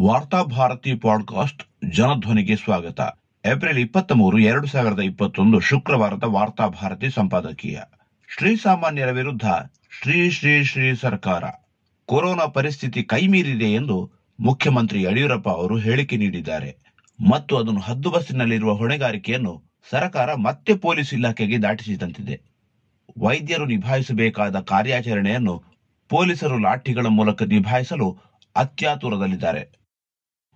ವಾರ್ತಾ ಭಾರತಿ ಪಾಡ್ಕಾಸ್ಟ್ ಜನಧ್ವನಿಗೆ ಸ್ವಾಗತ. ಏಪ್ರಿಲ್ ಇಪ್ಪತ್ತ್ ಮೂರು ಎರಡು ಸಾವಿರದ ಇಪ್ಪತ್ತೊಂದು ಶುಕ್ರವಾರದ ವಾರ್ತಾ ಭಾರತಿ ಸಂಪಾದಕೀಯ. ಶ್ರೀಸಾಮಾನ್ಯರ ವಿರುದ್ಧ ಶ್ರೀ ಶ್ರೀ ಶ್ರೀ ಸರ್ಕಾರ. ಕೊರೋನಾ ಪರಿಸ್ಥಿತಿ ಕೈಮೀರಿದೆ ಎಂದು ಮುಖ್ಯಮಂತ್ರಿ ಯಡಿಯೂರಪ್ಪ ಅವರು ಹೇಳಿಕೆ ನೀಡಿದ್ದಾರೆ. ಮತ್ತು ಅದನ್ನು ಹದ್ದುಬಸ್ತಿನಲ್ಲಿರುವ ಹೊಣೆಗಾರಿಕೆಯನ್ನು ಸರ್ಕಾರ ಮತ್ತೆ ಪೊಲೀಸ್ ಇಲಾಖೆಗೆ ದಾಟಿಸಿದಂತಿದೆ. ವೈದ್ಯರು ನಿಭಾಯಿಸಬೇಕಾದ ಕಾರ್ಯಾಚರಣೆಯನ್ನು ಪೊಲೀಸರು ಲಾಠಿಗಳ ಮೂಲಕ ನಿಭಾಯಿಸಲು ಅತ್ಯಾತುರದಲ್ಲಿದ್ದಾರೆ.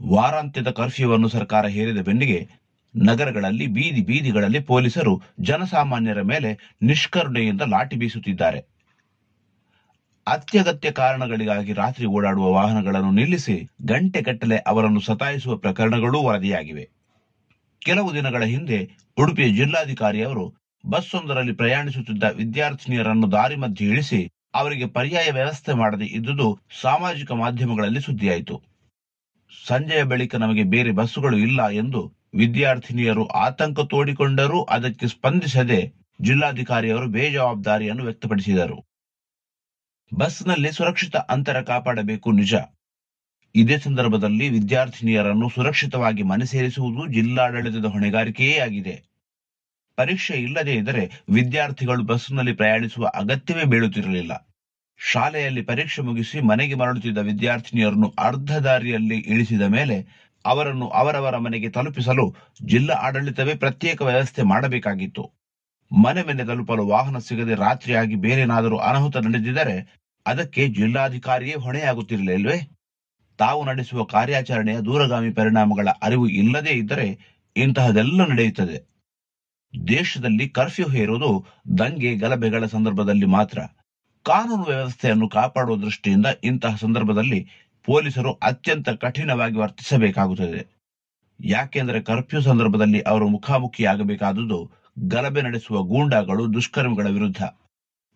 ವಾರಾಂತ್ಯದ ಕರ್ಫ್ಯೂವನ್ನು ಸರ್ಕಾರ ಹೇರಿದ ಬೆನ್ನಿಗೆ ನಗರಗಳಲ್ಲಿ ಬೀದಿ ಬೀದಿಗಳಲ್ಲಿ ಪೊಲೀಸರು ಜನಸಾಮಾನ್ಯರ ಮೇಲೆ ನಿಷ್ಕರುಣೆಯಿಂದ ಲಾಠಿ ಬೀಸುತ್ತಿದ್ದಾರೆ. ಅತ್ಯಗತ್ಯ ಕಾರಣಗಳಿಗಾಗಿ ರಾತ್ರಿ ಓಡಾಡುವ ವಾಹನಗಳನ್ನು ನಿಲ್ಲಿಸಿ ಗಂಟೆಗಟ್ಟಲೆ ಅವರನ್ನು ಸತಾಯಿಸುವ ಪ್ರಕರಣಗಳೂ ವರದಿಯಾಗಿವೆ. ಕೆಲವು ದಿನಗಳ ಹಿಂದೆ ಉಡುಪಿಯ ಜಿಲ್ಲಾಧಿಕಾರಿ ಅವರು ಬಸ್ಸೊಂದರಲ್ಲಿ ಪ್ರಯಾಣಿಸುತ್ತಿದ್ದ ವಿದ್ಯಾರ್ಥಿನಿಯರನ್ನು ದಾರಿ ಮಧ್ಯೆ ಇಳಿಸಿ ಅವರಿಗೆ ಪರ್ಯಾಯ ವ್ಯವಸ್ಥೆ ಮಾಡದೆ ಇದ್ದುದು ಸಾಮಾಜಿಕ ಮಾಧ್ಯಮಗಳಲ್ಲಿ ಸುದ್ದಿಯಾಯಿತು. ಸಂಜೆಯ ಬಳಿಕ ನಮಗೆ ಬೇರೆ ಬಸ್ಸುಗಳು ಇಲ್ಲ ಎಂದು ವಿದ್ಯಾರ್ಥಿನಿಯರು ಆತಂಕ ತೋಡಿಕೊಂಡರೂ ಅದಕ್ಕೆ ಸ್ಪಂದಿಸದೆ ಜಿಲ್ಲಾಧಿಕಾರಿಯವರು ಬೇಜವಾಬ್ದಾರಿಯನ್ನು ವ್ಯಕ್ತಪಡಿಸಿದರು. ಬಸ್ನಲ್ಲಿ ಸುರಕ್ಷಿತ ಅಂತರ ಕಾಪಾಡಬೇಕು ನಿಜ. ಇದೇ ಸಂದರ್ಭದಲ್ಲಿ ವಿದ್ಯಾರ್ಥಿನಿಯರನ್ನು ಸುರಕ್ಷಿತವಾಗಿ ಮನೆ ಸೇರಿಸುವುದು ಜಿಲ್ಲಾಡಳಿತದ ಹೊಣೆಗಾರಿಕೆಯೇ ಆಗಿದೆ. ಪರೀಕ್ಷೆ ಇಲ್ಲದೇ ಇದ್ದರೆ ವಿದ್ಯಾರ್ಥಿಗಳು ಬಸ್ನಲ್ಲಿ ಪ್ರಯಾಣಿಸುವ ಅಗತ್ಯವೇ ಬೀಳುತ್ತಿರಲಿಲ್ಲ. ಶಾಲೆಯಲ್ಲಿ ಪರೀಕ್ಷೆ ಮುಗಿಸಿ ಮನೆಗೆ ಮರಳುತ್ತಿದ್ದ ವಿದ್ಯಾರ್ಥಿನಿಯರನ್ನು ಅರ್ಧ ದಾರಿಯಲ್ಲಿ ಇಳಿಸಿದ ಮೇಲೆ ಅವರನ್ನು ಅವರವರ ಮನೆಗೆ ತಲುಪಿಸಲು ಜಿಲ್ಲಾ ಆಡಳಿತವೇ ಪ್ರತ್ಯೇಕ ವ್ಯವಸ್ಥೆ ಮಾಡಬೇಕಾಗಿತ್ತು. ಮನೆ ಮನೆ ತಲುಪಲು ವಾಹನ ಸಿಗದೆ ರಾತ್ರಿಯಾಗಿ ಬೇರೇನಾದರೂ ಅನಾಹುತ ನಡೆದಿದ್ದರೆ ಅದಕ್ಕೆ ಜಿಲ್ಲಾಧಿಕಾರಿಯೇ ಹೊಣೆಯಾಗುತ್ತಿರಲಿಲ್ವೇ ತಾವು ನಡೆಸುವ ಕಾರ್ಯಾಚರಣೆಯ ದೂರಗಾಮಿ ಪರಿಣಾಮಗಳ ಅರಿವು ಇಲ್ಲದೇ ಇದ್ದರೆ ಇಂತಹದೆಲ್ಲ ನಡೆಯುತ್ತದೆ. ದೇಶದಲ್ಲಿ ಕರ್ಫ್ಯೂ ಹೇರುವುದು ದಂಗೆ ಗಲಭೆಗಳ ಸಂದರ್ಭದಲ್ಲಿ ಮಾತ್ರ. ಕಾನೂನು ವ್ಯವಸ್ಥೆಯನ್ನು ಕಾಪಾಡುವ ದೃಷ್ಟಿಯಿಂದ ಇಂತಹ ಸಂದರ್ಭದಲ್ಲಿ ಪೊಲೀಸರು ಅತ್ಯಂತ ಕಠಿಣವಾಗಿ ವರ್ತಿಸಬೇಕಾಗುತ್ತದೆ. ಯಾಕೆಂದರೆ ಕರ್ಫ್ಯೂ ಸಂದರ್ಭದಲ್ಲಿ ಅವರು ಮುಖಾಮುಖಿಯಾಗಬೇಕಾದುದು ಗಲಭೆ ನಡೆಸುವ ಗೂಂಡಾಗಳು ದುಷ್ಕರ್ಮಿಗಳ ವಿರುದ್ಧ.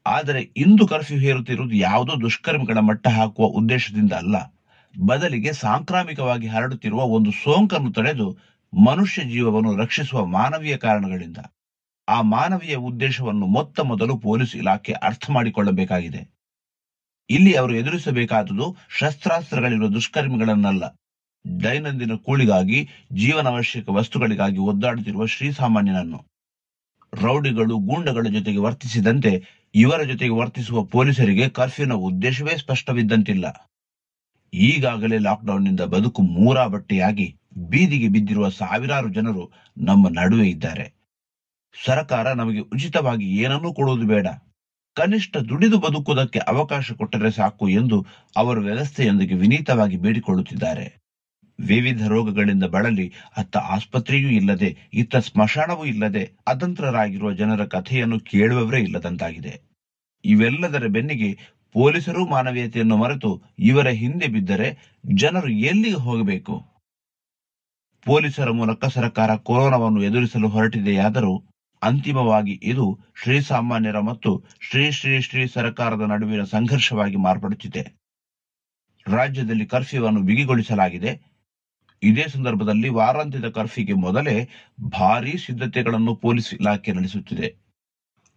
ಆದರೆ ಇಂದು ಕರ್ಫ್ಯೂ ಹೇರುತ್ತಿರುವುದು ಯಾವುದೋ ದುಷ್ಕರ್ಮಿಗಳ ಮಟ್ಟ ಹಾಕುವ ಉದ್ದೇಶದಿಂದ ಅಲ್ಲ. ಬದಲಿಗೆ ಸಾಂಕ್ರಾಮಿಕವಾಗಿ ಹರಡುತ್ತಿರುವ ಒಂದು ಸೋಂಕನ್ನು ತಡೆದು ಮನುಷ್ಯ ಜೀವವನ್ನು ರಕ್ಷಿಸುವ ಮಾನವೀಯ ಕಾರಣಗಳಿಂದ. ಆ ಮಾನವೀಯ ಉದ್ದೇಶವನ್ನು ಮೊತ್ತ ಮೊದಲು ಪೊಲೀಸ್ ಇಲಾಖೆ ಅರ್ಥ ಮಾಡಿಕೊಳ್ಳಬೇಕಾಗಿದೆ. ಇಲ್ಲಿ ಅವರು ಎದುರಿಸಬೇಕಾದುದು ಶಸ್ತ್ರಾಸ್ತ್ರಗಳಿರುವ ದುಷ್ಕರ್ಮಿಗಳನ್ನಲ್ಲ. ದೈನಂದಿನ ಕೂಳಿಗಾಗಿ ಜೀವನಾವಶ್ಯಕ ವಸ್ತುಗಳಿಗಾಗಿ ಒದ್ದಾಡುತ್ತಿರುವ ಶ್ರೀಸಾಮಾನ್ಯನನ್ನು ರೌಡಿಗಳು ಗೂಂಡಗಳ ಜೊತೆಗೆ ವರ್ತಿಸಿದಂತೆ ಇವರ ಜೊತೆಗೆ ವರ್ತಿಸುವ ಪೊಲೀಸರಿಗೆ ಕರ್ಫ್ಯೂನ ಉದ್ದೇಶವೇ ಸ್ಪಷ್ಟವಿದ್ದಂತಿಲ್ಲ. ಈಗಾಗಲೇ ಲಾಕ್ಡೌನ್ನಿಂದ ಬದುಕು ಮೂರಾ ಬಟ್ಟೆಯಾಗಿ ಬೀದಿಗೆ ಬಿದ್ದಿರುವ ಸಾವಿರಾರು ಜನರು ನಮ್ಮ ನಡುವೆ ಇದ್ದಾರೆ. ಸರ್ಕಾರ ನಮಗೆ ಉಚಿತವಾಗಿ ಏನನ್ನೂ ಕೊಡುವುದು ಬೇಡ. ಕನಿಷ್ಠ ದುಡಿದು ಬದುಕುವುದಕ್ಕೆ ಅವಕಾಶ ಕೊಟ್ಟರೆ ಸಾಕು ಎಂದು ಅವರು ವ್ಯವಸ್ಥೆಯೊಂದಿಗೆ ವಿನೀತವಾಗಿ ಬೇಡಿಕೊಳ್ಳುತ್ತಿದ್ದಾರೆ. ವಿವಿಧ ರೋಗಗಳಿಂದ ಬಳಲಿ ಅತ್ತ ಆಸ್ಪತ್ರೆಯೂ ಇಲ್ಲದೆ, ಇತ್ತ ಸ್ಮಶಾನವೂ ಇಲ್ಲದೆ ಅತಂತ್ರರಾಗಿರುವ ಜನರ ಕಥೆಯನ್ನು ಕೇಳುವವರೇ ಇಲ್ಲದಂತಾಗಿದೆ. ಇವೆಲ್ಲದರ ಬೆನ್ನಿಗೆ ಪೊಲೀಸರು ಮಾನವೀಯತೆಯನ್ನು ಮರೆತು ಇವರ ಹಿಂದೆ ಬಿದ್ದರೆ ಜನರು ಎಲ್ಲಿಗೆ ಹೋಗಬೇಕು? ಪೊಲೀಸರ ಮೂಲಕ ಸರ್ಕಾರ ಕೊರೋನಾವನ್ನು ಎದುರಿಸಲು ಹೊರಟಿದೆಯಾದರೂ ಅಂತಿಮವಾಗಿ ಇದು ಶ್ರೀ ಸಾಮಾನ್ಯರ ಮತ್ತು ಶ್ರೀ ಶ್ರೀ ಶ್ರೀ ಸರ್ಕಾರದ ನಡುವಿನ ಸಂಘರ್ಷವಾಗಿ ಮಾರ್ಪಡುತ್ತಿದೆ. ರಾಜ್ಯದಲ್ಲಿ ಕರ್ಫ್ಯೂವನ್ನು ಬಿಗಿಗೊಳಿಸಲಾಗಿದೆ. ಇದೇ ಸಂದರ್ಭದಲ್ಲಿ ವಾರಾಂತ್ಯದ ಕರ್ಫ್ಯೂಗೆ ಮೊದಲೇ ಭಾರೀ ಸಿದ್ಧತೆಗಳನ್ನು ಪೊಲೀಸ್ ಇಲಾಖೆ ನಡೆಸುತ್ತಿದೆ.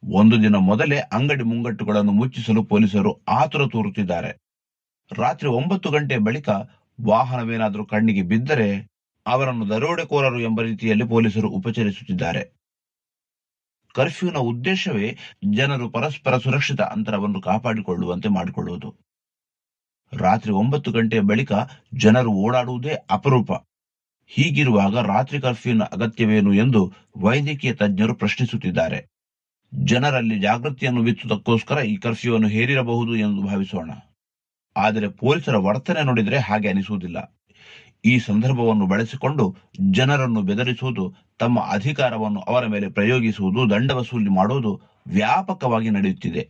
ಒಂದು ದಿನ ಮೊದಲೇ ಅಂಗಡಿ ಮುಂಗಟ್ಟುಗಳನ್ನು ಮುಚ್ಚಿಸಲು ಪೊಲೀಸರು ಆತುರ ತೋರುತ್ತಿದ್ದಾರೆ. ರಾತ್ರಿ ಒಂಬತ್ತು ಗಂಟೆ ಬಳಿಕ ವಾಹನವೇನಾದರೂ ಕಣ್ಣಿಗೆ ಬಿದ್ದರೆ ಅವರನ್ನು ದರೋಡೆಕೋರರು ಎಂಬ ರೀತಿಯಲ್ಲಿ ಪೊಲೀಸರು ಉಪಚರಿಸುತ್ತಿದ್ದಾರೆ. ಕರ್ಫ್ಯೂನ ಉದ್ದೇಶವೇ ಜನರು ಪರಸ್ಪರ ಸುರಕ್ಷಿತ ಅಂತರವನ್ನು ಕಾಪಾಡಿಕೊಳ್ಳುವಂತೆ ಮಾಡಿಕೊಳ್ಳುವುದು. ರಾತ್ರಿ ಒಂಬತ್ತು ಗಂಟೆಯ ಬಳಿಕ ಜನರು ಓಡಾಡುವುದೇ ಅಪರೂಪ. ಹೀಗಿರುವಾಗ ರಾತ್ರಿ ಕರ್ಫ್ಯೂನ ಅಗತ್ಯವೇನು ಎಂದು ವೈದ್ಯಕೀಯ ತಜ್ಞರು ಪ್ರಶ್ನಿಸುತ್ತಿದ್ದಾರೆ. ಜನರಲ್ಲಿ ಜಾಗೃತಿಯನ್ನು ಬಿತ್ತುವುದಕ್ಕೋಸ್ಕರ ಈ ಕರ್ಫ್ಯೂವನ್ನು ಹೇರಿರಬಹುದು ಎಂದು ಭಾವಿಸೋಣ. ಆದರೆ ಪೊಲೀಸರ ವರ್ತನೆ ನೋಡಿದರೆ ಹಾಗೆ ಅನಿಸುವುದಿಲ್ಲ. ಈ ಸಂದರ್ಭವನ್ನು ಬಳಸಿಕೊಂಡು ಜನರನ್ನು ಬೆದರಿಸುವುದು, ತಮ್ಮ ಅಧಿಕಾರವನ್ನು ಅವರ ಮೇಲೆ ಪ್ರಯೋಗಿಸುವುದು, ದಂಡ ವಸೂಲಿ ಮಾಡುವುದು ವ್ಯಾಪಕವಾಗಿ ನಡೆಯುತ್ತಿದೆ.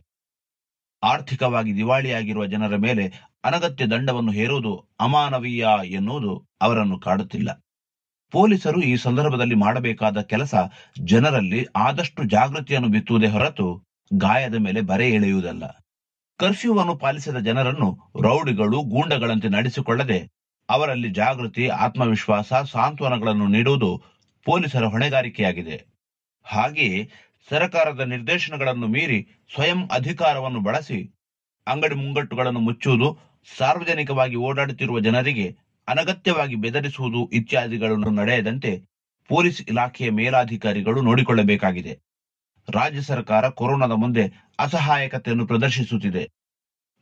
ಆರ್ಥಿಕವಾಗಿ ದಿವಾಳಿಯಾಗಿರುವ ಜನರ ಮೇಲೆ ಅನಗತ್ಯ ದಂಡವನ್ನು ಹೇರುವುದು ಅಮಾನವೀಯ ಎನ್ನುವುದು ಅವರನ್ನು ಕಾಡುತ್ತಿಲ್ಲ. ಪೊಲೀಸರು ಈ ಸಂದರ್ಭದಲ್ಲಿ ಮಾಡಬೇಕಾದ ಕೆಲಸ ಜನರಲ್ಲಿ ಆದಷ್ಟು ಜಾಗೃತಿಯನ್ನು ಬಿತ್ತುವುದೇ ಹೊರತು ಗಾಯದ ಮೇಲೆ ಬರೆ ಎಳೆಯುವುದಲ್ಲ. ಕರ್ಫ್ಯೂವನ್ನು ಪಾಲಿಸಿದ ಜನರನ್ನು ರೌಡಿಗಳು ಗೂಂಡಗಳಂತೆ ನಡೆಸಿಕೊಳ್ಳದೆ ಅವರಲ್ಲಿ ಜಾಗೃತಿ, ಆತ್ಮವಿಶ್ವಾಸ, ಸಾಂತ್ವನಗಳನ್ನು ನೀಡುವುದು ಪೊಲೀಸರ ಹೊಣೆಗಾರಿಕೆಯಾಗಿದೆ. ಹಾಗೆಯೇ ಸರ್ಕಾರದ ನಿರ್ದೇಶನಗಳನ್ನು ಮೀರಿ ಸ್ವಯಂ ಅಧಿಕಾರವನ್ನು ಬಳಸಿ ಅಂಗಡಿ ಮುಂಗಟ್ಟುಗಳನ್ನು ಮುಚ್ಚುವುದು, ಸಾರ್ವಜನಿಕವಾಗಿ ಓಡಾಡುತ್ತಿರುವ ಜನರಿಗೆ ಅನಗತ್ಯವಾಗಿ ಬೆದರಿಸುವುದು ಇತ್ಯಾದಿಗಳನ್ನು ನಡೆಯದಂತೆ ಪೊಲೀಸ್ ಇಲಾಖೆಯ ಮೇಲಾಧಿಕಾರಿಗಳು ನೋಡಿಕೊಳ್ಳಬೇಕಾಗಿದೆ. ರಾಜ್ಯ ಸರ್ಕಾರ ಕೊರೋನಾದ ಮುಂದೆ ಅಸಹಾಯಕತೆಯನ್ನು ಪ್ರದರ್ಶಿಸುತ್ತಿದೆ.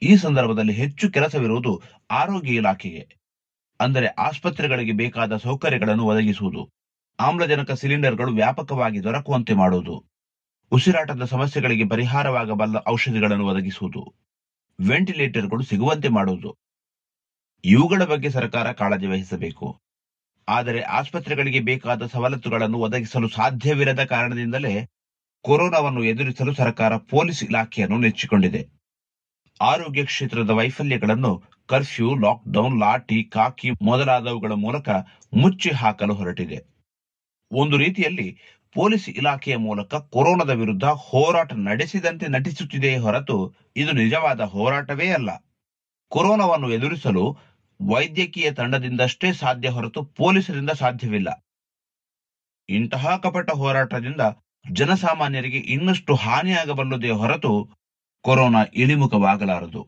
ಈ ಸಂದರ್ಭದಲ್ಲಿ ಹೆಚ್ಚು ಕೆಲಸವಿರುವುದು ಆರೋಗ್ಯ ಇಲಾಖೆಗೆ. ಅಂದರೆ ಆಸ್ಪತ್ರೆಗಳಿಗೆ ಬೇಕಾದ ಸೌಕರ್ಯಗಳನ್ನು ಒದಗಿಸುವುದು. ಆಮ್ಲಜನಕ ಸಿಲಿಂಡರ್ಗಳು ವ್ಯಾಪಕವಾಗಿ ದೊರಕುವಂತೆ ಮಾಡುವುದು. ಉಸಿರಾಟದ ಸಮಸ್ಯೆಗಳಿಗೆ ಪರಿಹಾರವಾಗಬಲ್ಲ ಔಷಧಿಗಳನ್ನು ಒದಗಿಸುವುದು. ವೆಂಟಿಲೇಟರ್ಗಳು ಸಿಗುವಂತೆ ಮಾಡುವುದು. ಇವುಗಳ ಬಗ್ಗೆ ಸರ್ಕಾರ ಕಾಳಜಿ ವಹಿಸಬೇಕು. ಆದರೆ ಆಸ್ಪತ್ರೆಗಳಿಗೆ ಬೇಕಾದ ಸವಲತ್ತುಗಳನ್ನು ಒದಗಿಸಲು ಸಾಧ್ಯವಿರದ ಕಾರಣದಿಂದಲೇ ಕೊರೋನಾವನ್ನು ಎದುರಿಸಲು ಸರ್ಕಾರ ಪೊಲೀಸ್ ಇಲಾಖೆಯನ್ನು ನೆಚ್ಚಿಕೊಂಡಿದೆ. ಆರೋಗ್ಯ ಕ್ಷೇತ್ರದ ವೈಫಲ್ಯಗಳನ್ನು ಕರ್ಫ್ಯೂ, ಲಾಕ್ಡೌನ್, ಲಾಠಿ, ಕಾಕಿ ಮೊದಲಾದವುಗಳ ಮೂಲಕ ಮುಚ್ಚಿ ಹಾಕಲು ಹೊರಟಿದೆ. ಒಂದು ರೀತಿಯಲ್ಲಿ ಪೊಲೀಸ್ ಇಲಾಖೆಯ ಮೂಲಕ ಕೊರೋನಾದ ವಿರುದ್ಧ ಹೋರಾಟ ನಡೆಸಿದಂತೆ ನಟಿಸುತ್ತಿದೆಯೇ ಹೊರತು ಇದು ನಿಜವಾದ ಹೋರಾಟವೇ ಅಲ್ಲ. ಕೊರೋನಾವನ್ನು ಎದುರಿಸಲು ವೈದ್ಯಕೀಯ ತಂಡದಿಂದಷ್ಟೇ ಸಾಧ್ಯ ಹೊರತು ಪೊಲೀಸರಿಂದ ಸಾಧ್ಯವಿಲ್ಲ. ಇಂತಹ ಕಪಟ ಹೋರಾಟದಿಂದ ಜನಸಾಮಾನ್ಯರಿಗೆ ಇನ್ನಷ್ಟು ಹಾನಿಯಾಗಬಲ್ಲದೇ ಹೊರತು ಕೊರೋನಾ ಇಳಿಮುಖವಾಗಲಾರದು.